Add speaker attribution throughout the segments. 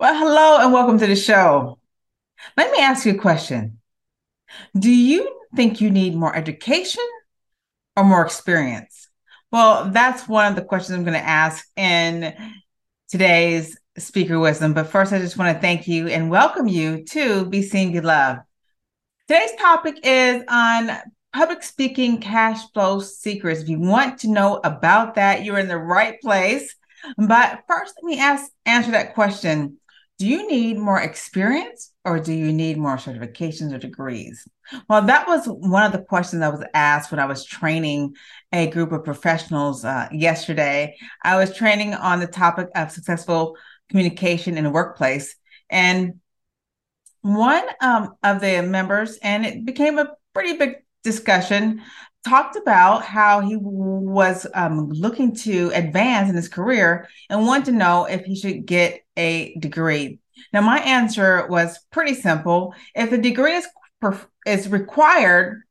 Speaker 1: Well, hello and welcome to the show. Let me ask you a question. Do you think you need more education or more experience? Well, that's one of the questions I'm going to ask in today's speaker wisdom. But first, I just want to thank you and welcome you to Be Seen, Be Loved. Today's topic is on public speaking cash flow secrets. If you want to know about that, you're in the right place. But first, let me ask answer that question. Do you need more experience or do you need more certifications or degrees? Well, that was one of the questions I was asked when I was training a group of professionals uh, yesterday. I was training on the topic of successful communication in the workplace. And one um, of the members, and it became a pretty big discussion, talked about how he was um, looking to advance in his career and wanted to know if he should get a degree. Now, my answer was pretty simple. If a degree is is required,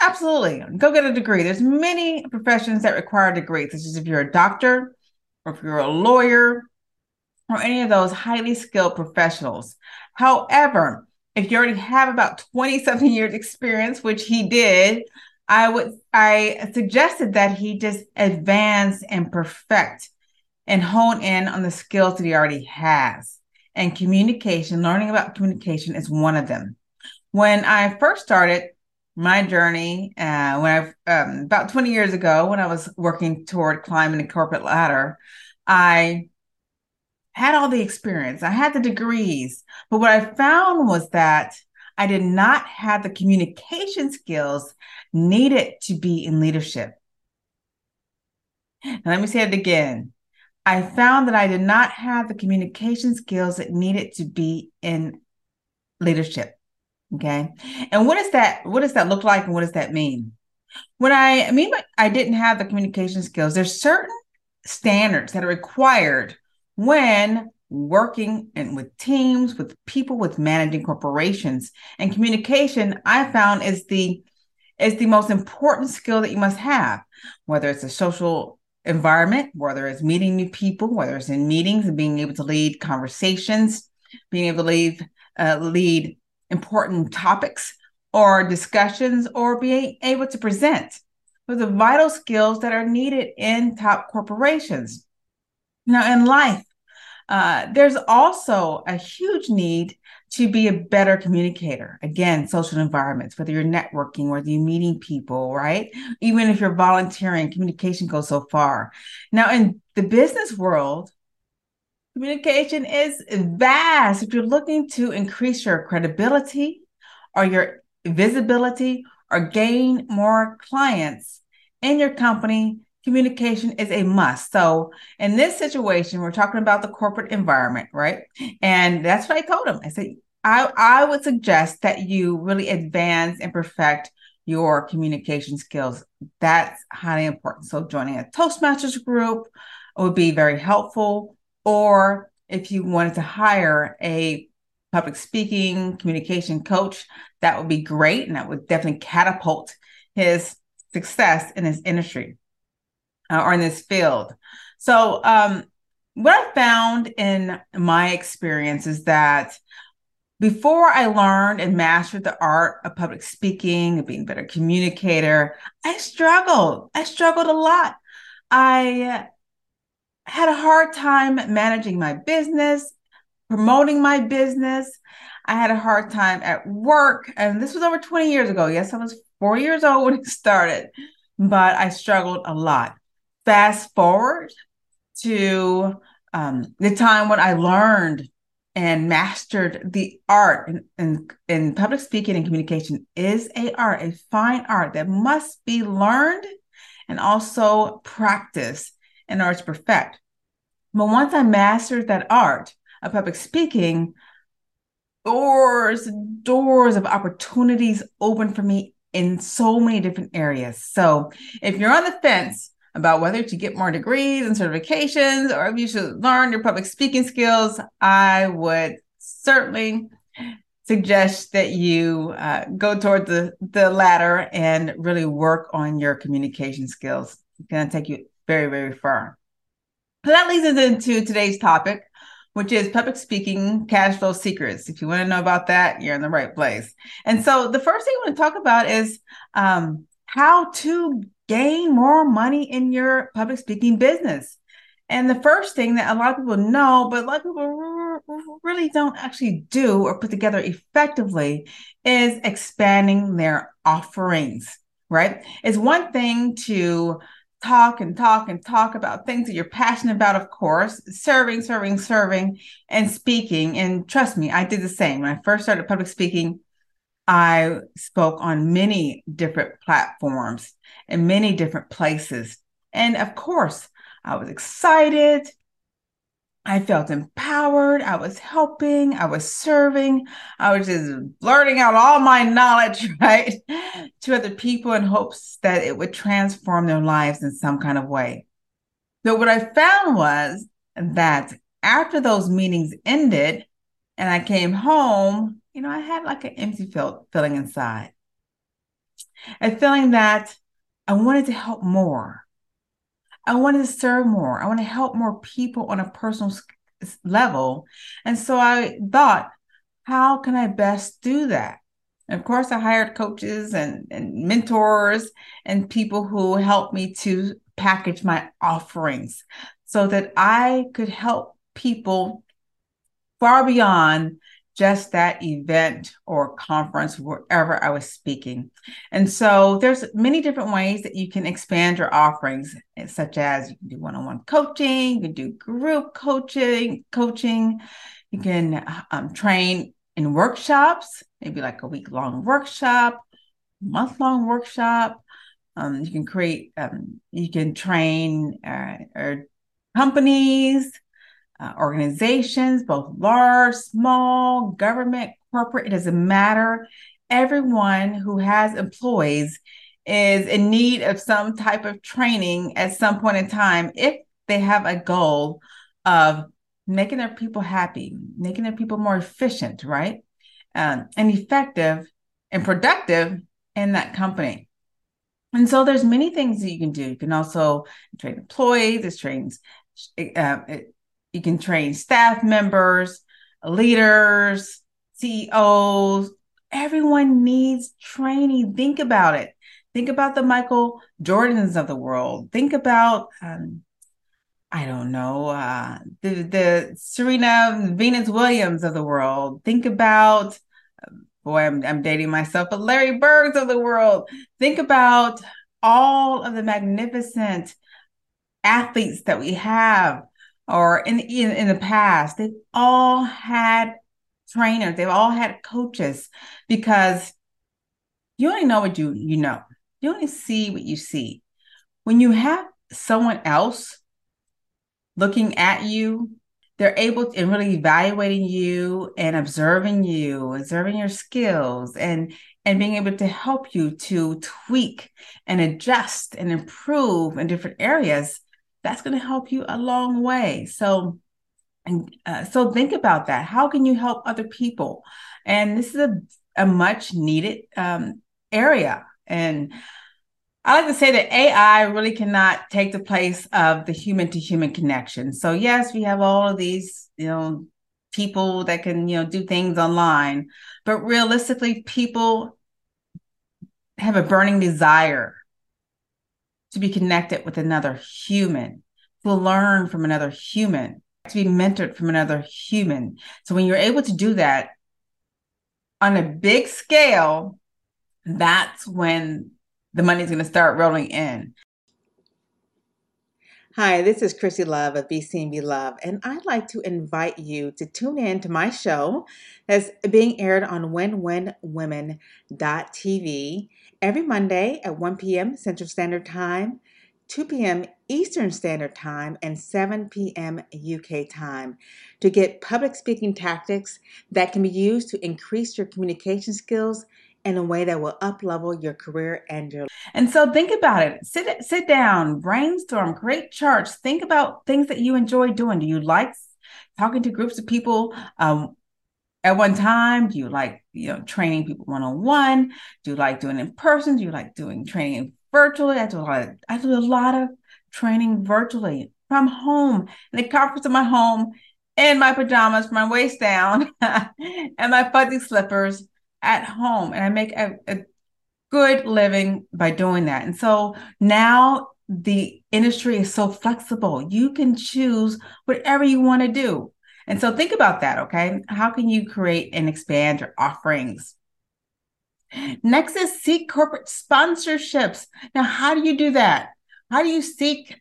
Speaker 1: absolutely go get a degree. There's many professions that require degrees, such as if you're a doctor or if you're a lawyer or any of those highly skilled professionals. However, if you already have about 20 something years experience, which he did, I would I suggested that he just advance and perfect and hone in on the skills that he already has. And communication, learning about communication is one of them. When I first started my journey, uh, when I um, about 20 years ago, when I was working toward climbing the corporate ladder, I had all the experience, I had the degrees, but what I found was that I did not have the communication skills needed to be in leadership. Let me say it again. I found that I did not have the communication skills that needed to be in leadership. Okay. And what does that what does that look like and what does that mean? When I mean I didn't have the communication skills, there's certain standards that are required when working and with teams, with people, with managing corporations. And communication, I found, is the is the most important skill that you must have, whether it's a social environment, whether it's meeting new people, whether it's in meetings and being able to lead conversations, being able to lead uh, lead important topics or discussions, or being able to present. Those are vital skills that are needed in top corporations. Now, in life, uh, there's also a huge need to be a better communicator. Again, social environments, whether you're networking, whether you're meeting people, right? Even if you're volunteering, communication goes so far. Now, in the business world, communication is vast. If you're looking to increase your credibility or your visibility or gain more clients in your company, communication is a must. So in this situation, we're talking about the corporate environment, right? And that's what I told him. I said, I, I would suggest that you really advance and perfect your communication skills. That's highly important. So joining a Toastmasters group would be very helpful. Or if you wanted to hire a public speaking communication coach, that would be great. And that would definitely catapult his success in his industry uh, or in this field. So, um, what I found in my experience is that before I learned and mastered the art of public speaking and being a better communicator, I struggled. I struggled a lot. I had a hard time managing my business, promoting my business. I had a hard time at work. And this was over 20 years ago. Yes, I was four years old when it started, but I struggled a lot fast forward to um, the time when I learned and mastered the art in, in, in, public speaking and communication is a art, a fine art that must be learned and also practiced in order to perfect. But once I mastered that art
Speaker 2: of public speaking, doors, doors of opportunities open for me in so many different areas. So if you're on the fence about whether to get more degrees and certifications or if you should learn your public speaking skills, I would certainly suggest that you uh, go toward the, the latter and really work on your communication skills. It's going to take you very, very far. So that leads us into today's topic, which is public speaking cash flow secrets. If you want to know about that, you're in the right place. And so the first thing I want to talk about is um, how to gain more money in your public speaking business. And the first thing that a lot of people know, but a lot of people really don't actually do or put together effectively is expanding their offerings, right? It's one thing to talk and talk and talk about things that you're passionate about, of course, serving, serving, serving, and speaking. And trust me, I did the same. When I first started public speaking, I spoke on many different platforms in many different places. And of course, I was excited. I felt empowered. I was helping. I was serving. I was just blurting out all my knowledge, right, to other people in hopes that it would transform their lives in some kind of way. But what I found was that after those meetings ended and I came home, you know, I had like an empty feel, feeling inside. A feeling that I wanted to help more. I wanted to serve more. I want to help more people on a personal level. And so I thought, how can I best do that? And of course, I hired coaches and, and mentors and people who helped me to package my offerings so that I could help people far beyond just that event or conference wherever I was speaking. And so there's many different ways that you can expand your offerings, such as you can do one-on-one coaching, you can do group coaching, coaching, you can um, train in workshops, maybe like a week-long workshop, month-long workshop. Um, you can create, um, you can train uh, or companies, uh, organizations, both large, small, government, corporate, it doesn't matter. Everyone who has employees is in need of some type of training at some point in time if they have a goal of making their people happy, making their people more efficient, right? Um, and effective and productive in that company. And so there's many things that you can do. You can also train employees, it trains uh, you can train staff members, leaders, CEOs. Everyone needs training. Think about it. Think about the Michael Jordans of the world. Think about, um, I don't know, uh, the, the Serena Venus Williams of the world. Think about, boy, I'm, I'm dating myself, but Larry Birds of the world. Think about all of the magnificent athletes that we have or in, in in the past they've all had trainers they've all had coaches because you only know what you you know. You only see what you see. When you have someone else looking at you they're able to and really evaluating you and observing you observing your skills and and being able to help you to tweak and adjust and improve in different areas that's going to help you a long way. So, and uh, so think about that. How can you help other people? And this is a, a much needed um, area. And I like to say that AI really cannot take the place of the human to human connection. So yes, we have all of these, you know, people that can, you know, do things online, but realistically, people have a burning desire to be connected with another human, to learn from another human, to be mentored from another human. So when you're able to do that on a big scale, that's when the money's going to start rolling in.
Speaker 1: Hi, this is Christie Love of Be Be Love, and I'd like to invite you to tune in to my show that's being aired on WinWinWomen.tv every Monday at 1 p.m. Central Standard Time, 2 p.m. Eastern Standard Time, and 7 p.m. UK time to get public speaking tactics that can be used to increase your communication skills in a way that will uplevel your career and your
Speaker 2: and so think about it sit sit down brainstorm create charts think about things that you enjoy doing do you like talking to groups of people um, at one time do you like you know training people one-on-one do you like doing in person do you like doing training virtually i do a lot of, i do a lot of training virtually from home in the comfort of my home in my pajamas from my waist down and my fuzzy slippers at home and I make a, a good living by doing that. And so now the industry is so flexible. You can choose whatever you want to do. And so think about that, okay? How can you create and expand your offerings? Next is seek corporate sponsorships. Now, how do you do that? How do you seek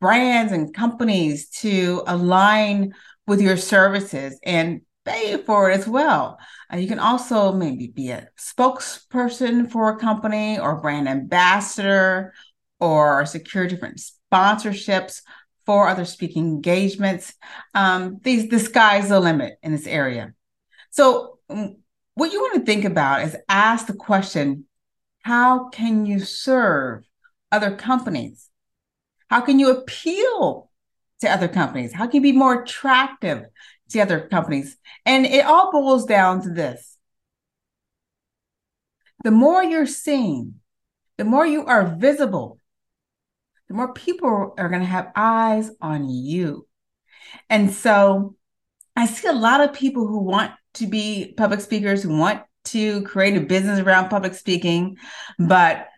Speaker 2: brands and companies to align with your services and pay for it as well. Uh, you can also maybe be a spokesperson for a company or brand ambassador or secure different sponsorships for other speaking engagements. Um, these the sky's the limit in this area. So mm, what you want to think about is ask the question, how can you serve other companies? How can you appeal to other companies? How can you be more attractive to other companies. And it all boils down to this the more you're seen, the more you are visible, the more people are going to have eyes on you. And so I see a lot of people who want to be public speakers, who want to create a business around public speaking, but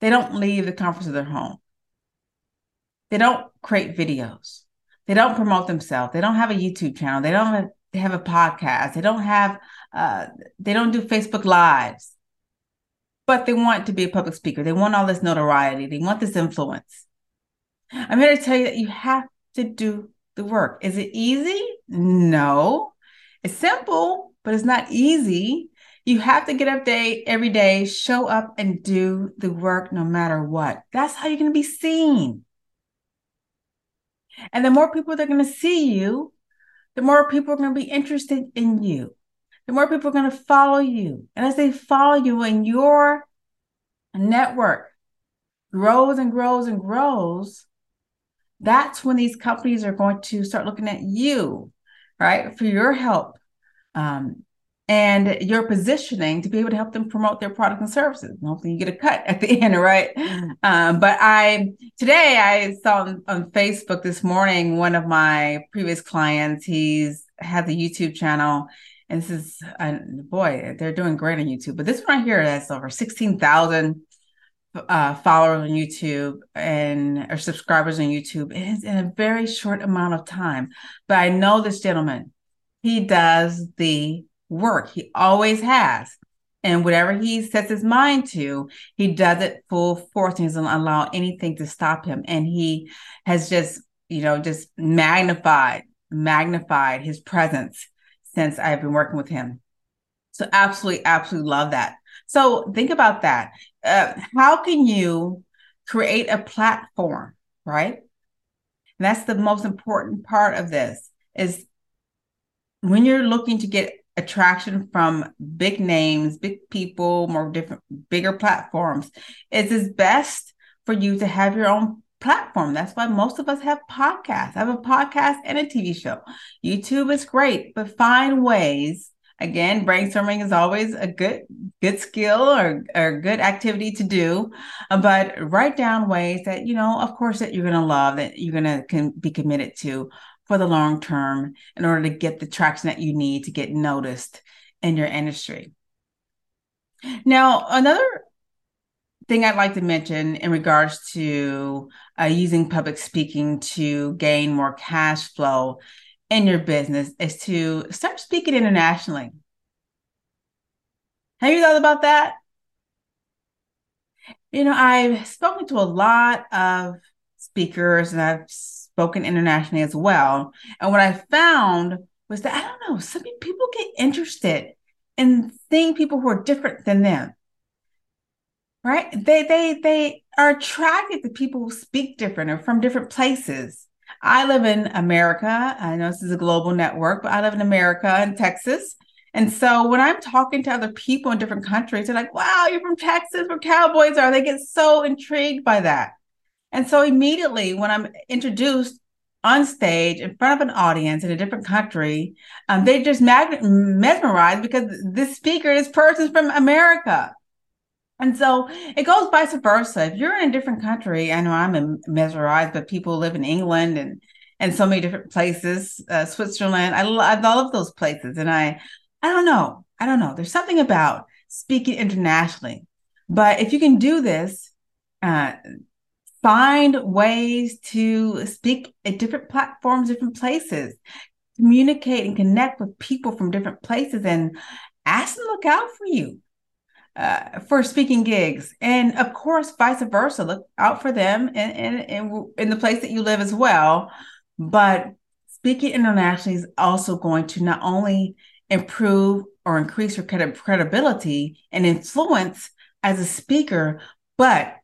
Speaker 2: they don't leave the comforts of their home. They don't create videos. They don't promote themselves. They don't have a YouTube channel. They don't have, have a podcast. They don't have uh, they don't do Facebook lives. But they want to be a public speaker. They want all this notoriety. They want this influence. I'm here to tell you that you have to do the work. Is it easy? No. It's simple, but it's not easy. You have to get up day every day, show up and do the work no matter what. That's how you're going to be seen. And the more people that are going to see you, the more people are going to be interested in you. The more people are going to follow you. And as they follow you and your network grows and grows and grows, that's when these companies are going to start looking at you, right, for your help um, and your positioning to be able to help them promote their product and services. And hopefully you get a cut at the end, right? Um, but I today I saw on, on, Facebook this morning one of my previous clients. He's had the YouTube channel, and this is uh, boy, they're doing great on YouTube. But this one right here has over sixteen thousand uh, followers on YouTube and or subscribers on YouTube. It is in a very short amount of time. But I know this gentleman. He does the work. He always has. And whatever he sets his mind to, he does it full force and doesn't allow anything to stop him. And he has just, you know, just magnified, magnified his presence since I've been working with him. So absolutely, absolutely love that. So think about that. Uh, how can you create a platform, right? And that's the most important part of this is when you're looking to get attraction from big names, big people, more different, bigger platforms. It is best for you to have your own platform. That's why most of us have podcasts. I have a podcast and a TV show. YouTube is great, but find ways. Again, brainstorming is always a good good skill or, or good activity to do. But write down ways that you know, of course, that you're going to love, that you're going to can be committed to for the long term in order to get the traction that you need to get noticed in your industry. Now, another thing I'd like to mention in regards to uh, using public speaking to gain more cash flow in your business is to start speaking internationally. Have you thought about that? You know, I've spoken to a lot of speakers and I've spoken internationally as well. And what I found was that I don't know, some people get interested in seeing people who are different than them. Right? They they they are attracted to people who speak different or from different places. I live in America. I know this is a global network, but I live in America in Texas. And so when I'm talking to other people in different countries, they're like, wow, you're from Texas, where cowboys are. They get so intrigued by that. And so immediately when I'm introduced on stage in front of an audience in a different country, um, they just mag- mesmerized because this speaker, this person's from America. And so it goes vice versa. If you're in a different country, I know I'm mesmerized, but people live in England and and so many different places, uh, Switzerland. I, love those places, and I I don't know, I don't know. There's something about speaking internationally, but if you can do this, uh, find ways to speak at different platforms, different places, communicate and connect with people from different places, and ask them to look out for you uh, for speaking gigs, and of course, vice versa. Look out for them in, in the place that you live as well. But speaking internationally is also going to not only improve or increase your credibility and influence as a speaker, but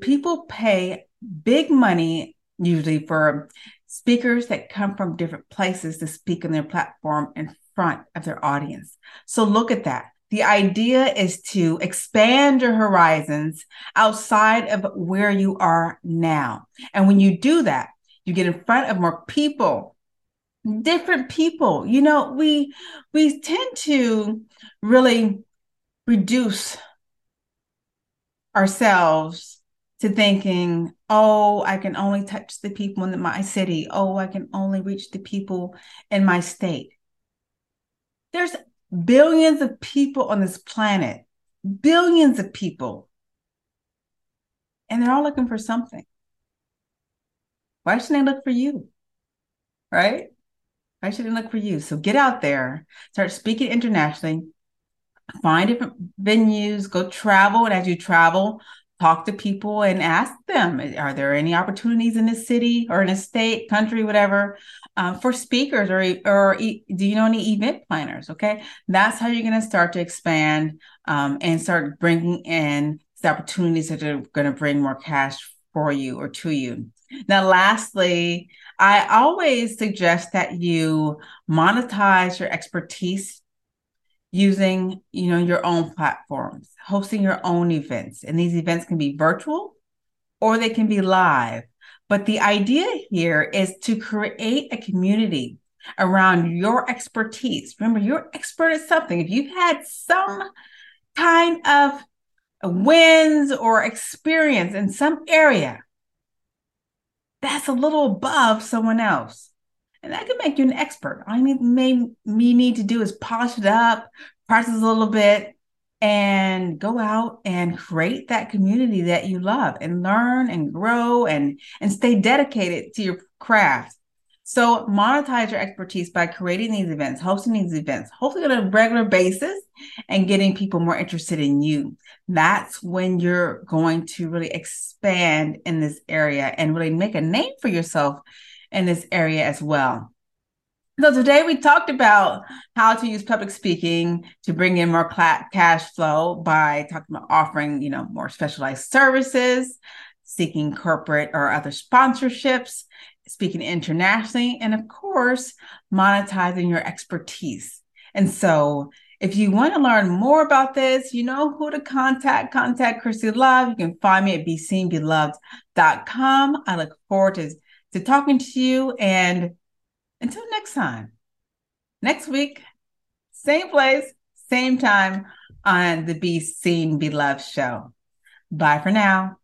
Speaker 2: people pay big money usually for speakers that come from different places to speak on their platform in front of their audience. So look at that. The idea is to expand your horizons outside of where you are now. And when you do that, you get in front of more people, different people. You know, we we tend to really reduce ourselves to thinking, oh, I can only touch the people in my city. Oh, I can only reach the people in my state. There's billions of people on this planet, billions of people. And they're all looking for something. Why shouldn't they look for you? Right? Why should they look for you? So get out there, start speaking internationally, find different venues, go travel. And as you travel, talk to people and ask them are there any opportunities in this city or in a state country whatever uh, for speakers or or do you know any event planners? Okay? That's how you're going to start to expand um, and start bringing in the opportunities that are going to bring more cash for you or to you. Now lastly i always suggest that you monetize your expertise using you know your own platforms hosting your own events. And these events can be virtual or they can be live. But the idea here is to create a community around your expertise. Remember you're expert at something. If you've had some kind of wins or experience in some area that's a little above someone else and that can make you an expert. All you may, may me need to do is polish it up, practice a little bit, and go out and create that community that you love and learn and grow and and stay dedicated to your craft. So monetize your expertise by creating these events, hosting these events, hopefully on a regular basis, and getting people more interested in you. That's when you're going to really expand in this area and really make a name for yourself in this area as well. So today we talked about how to use public speaking to bring in more cash flow by talking about offering, you know, more specialized services, seeking corporate or other sponsorships, speaking internationally, and of course, monetizing your expertise. And so if you want to learn more about this, you know who to contact. Contact Christie Love. You can find me at beseenbeloved.com. I look forward to to talking to you. And until next time, next week, same place, same time on the Be Seen, Be Loved show. Bye for now.